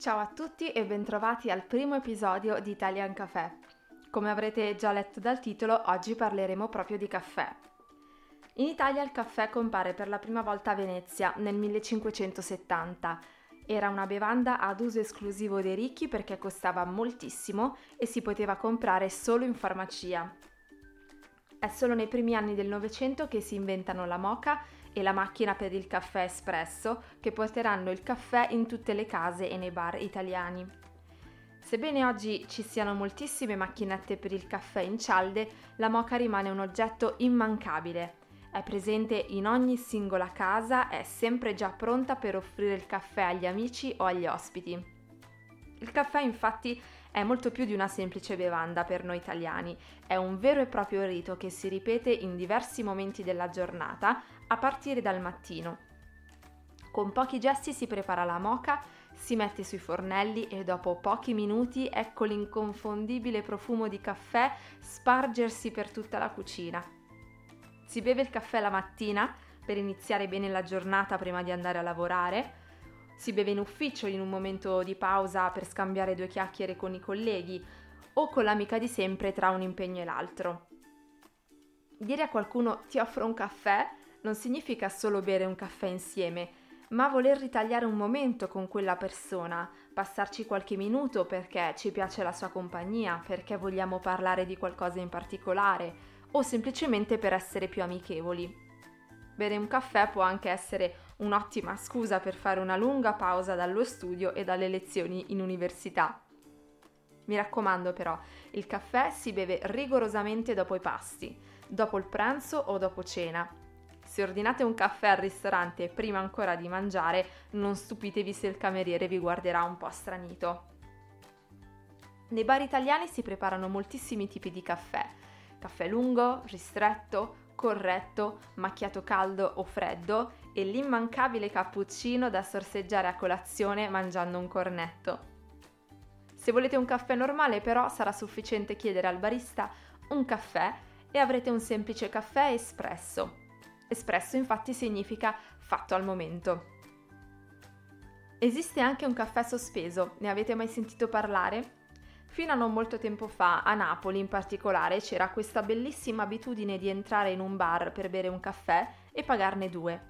Ciao a tutti e bentrovati al primo episodio di Italian Café. Come avrete già letto dal titolo, oggi parleremo proprio di caffè. In Italia il caffè compare per la prima volta a Venezia nel 1570. Era una bevanda ad uso esclusivo dei ricchi perché costava moltissimo e si poteva comprare solo in farmacia. È solo nei primi anni del Novecento che si inventano la moca e la macchina per il caffè espresso che porteranno il caffè in tutte le case e nei bar italiani. Sebbene oggi ci siano moltissime macchinette per il caffè in cialde, la moca rimane un oggetto immancabile. È presente in ogni singola casa, è sempre già pronta per offrire il caffè agli amici o agli ospiti. Il caffè infatti è molto più di una semplice bevanda per noi italiani, è un vero e proprio rito che si ripete in diversi momenti della giornata, a partire dal mattino. Con pochi gesti si prepara la moca, si mette sui fornelli e dopo pochi minuti ecco l'inconfondibile profumo di caffè spargersi per tutta la cucina. Si beve il caffè la mattina per iniziare bene la giornata prima di andare a lavorare, si beve in ufficio in un momento di pausa per scambiare due chiacchiere con i colleghi o con l'amica di sempre tra un impegno e l'altro. Dire a qualcuno ti offro un caffè non significa solo bere un caffè insieme, ma voler ritagliare un momento con quella persona, passarci qualche minuto perché ci piace la sua compagnia, perché vogliamo parlare di qualcosa in particolare o semplicemente per essere più amichevoli. Bere un caffè può anche essere un'ottima scusa per fare una lunga pausa dallo studio e dalle lezioni in università. Mi raccomando però, il caffè si beve rigorosamente dopo i pasti, dopo il pranzo o dopo cena. Se ordinate un caffè al ristorante prima ancora di mangiare, non stupitevi se il cameriere vi guarderà un po' stranito. Nei bar italiani si preparano moltissimi tipi di caffè. Caffè lungo, ristretto, corretto, macchiato caldo o freddo e l'immancabile cappuccino da sorseggiare a colazione mangiando un cornetto. Se volete un caffè normale però sarà sufficiente chiedere al barista un caffè e avrete un semplice caffè espresso. Espresso infatti significa fatto al momento. Esiste anche un caffè sospeso, ne avete mai sentito parlare? Fino a non molto tempo fa, a Napoli in particolare, c'era questa bellissima abitudine di entrare in un bar per bere un caffè e pagarne due.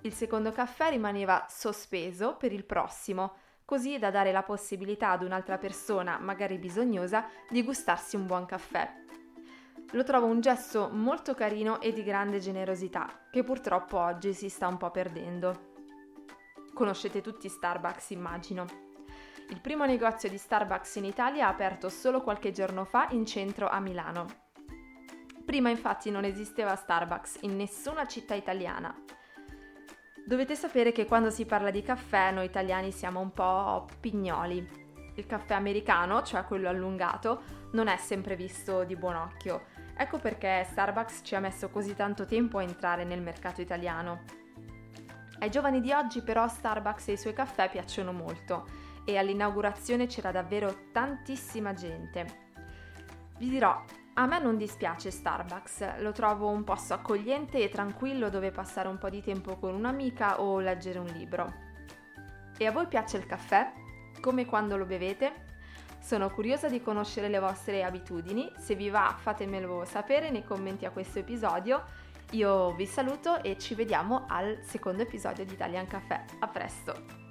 Il secondo caffè rimaneva sospeso per il prossimo, così da dare la possibilità ad un'altra persona, magari bisognosa, di gustarsi un buon caffè. Lo trovo un gesto molto carino e di grande generosità, che purtroppo oggi si sta un po' perdendo. Conoscete tutti Starbucks, immagino. Il primo negozio di Starbucks in Italia ha aperto solo qualche giorno fa in centro a Milano. Prima infatti non esisteva Starbucks in nessuna città italiana. Dovete sapere che quando si parla di caffè noi italiani siamo un po' pignoli. Il caffè americano, cioè quello allungato, non è sempre visto di buon occhio. Ecco perché Starbucks ci ha messo così tanto tempo a entrare nel mercato italiano. Ai giovani di oggi però Starbucks e i suoi caffè piacciono molto e all'inaugurazione c'era davvero tantissima gente. Vi dirò, a me non dispiace Starbucks, lo trovo un posto accogliente e tranquillo dove passare un po' di tempo con un'amica o leggere un libro. E a voi piace il caffè? Come quando lo bevete? Sono curiosa di conoscere le vostre abitudini, se vi va fatemelo sapere nei commenti a questo episodio. Io vi saluto e ci vediamo al secondo episodio di Italian Caffè. A presto!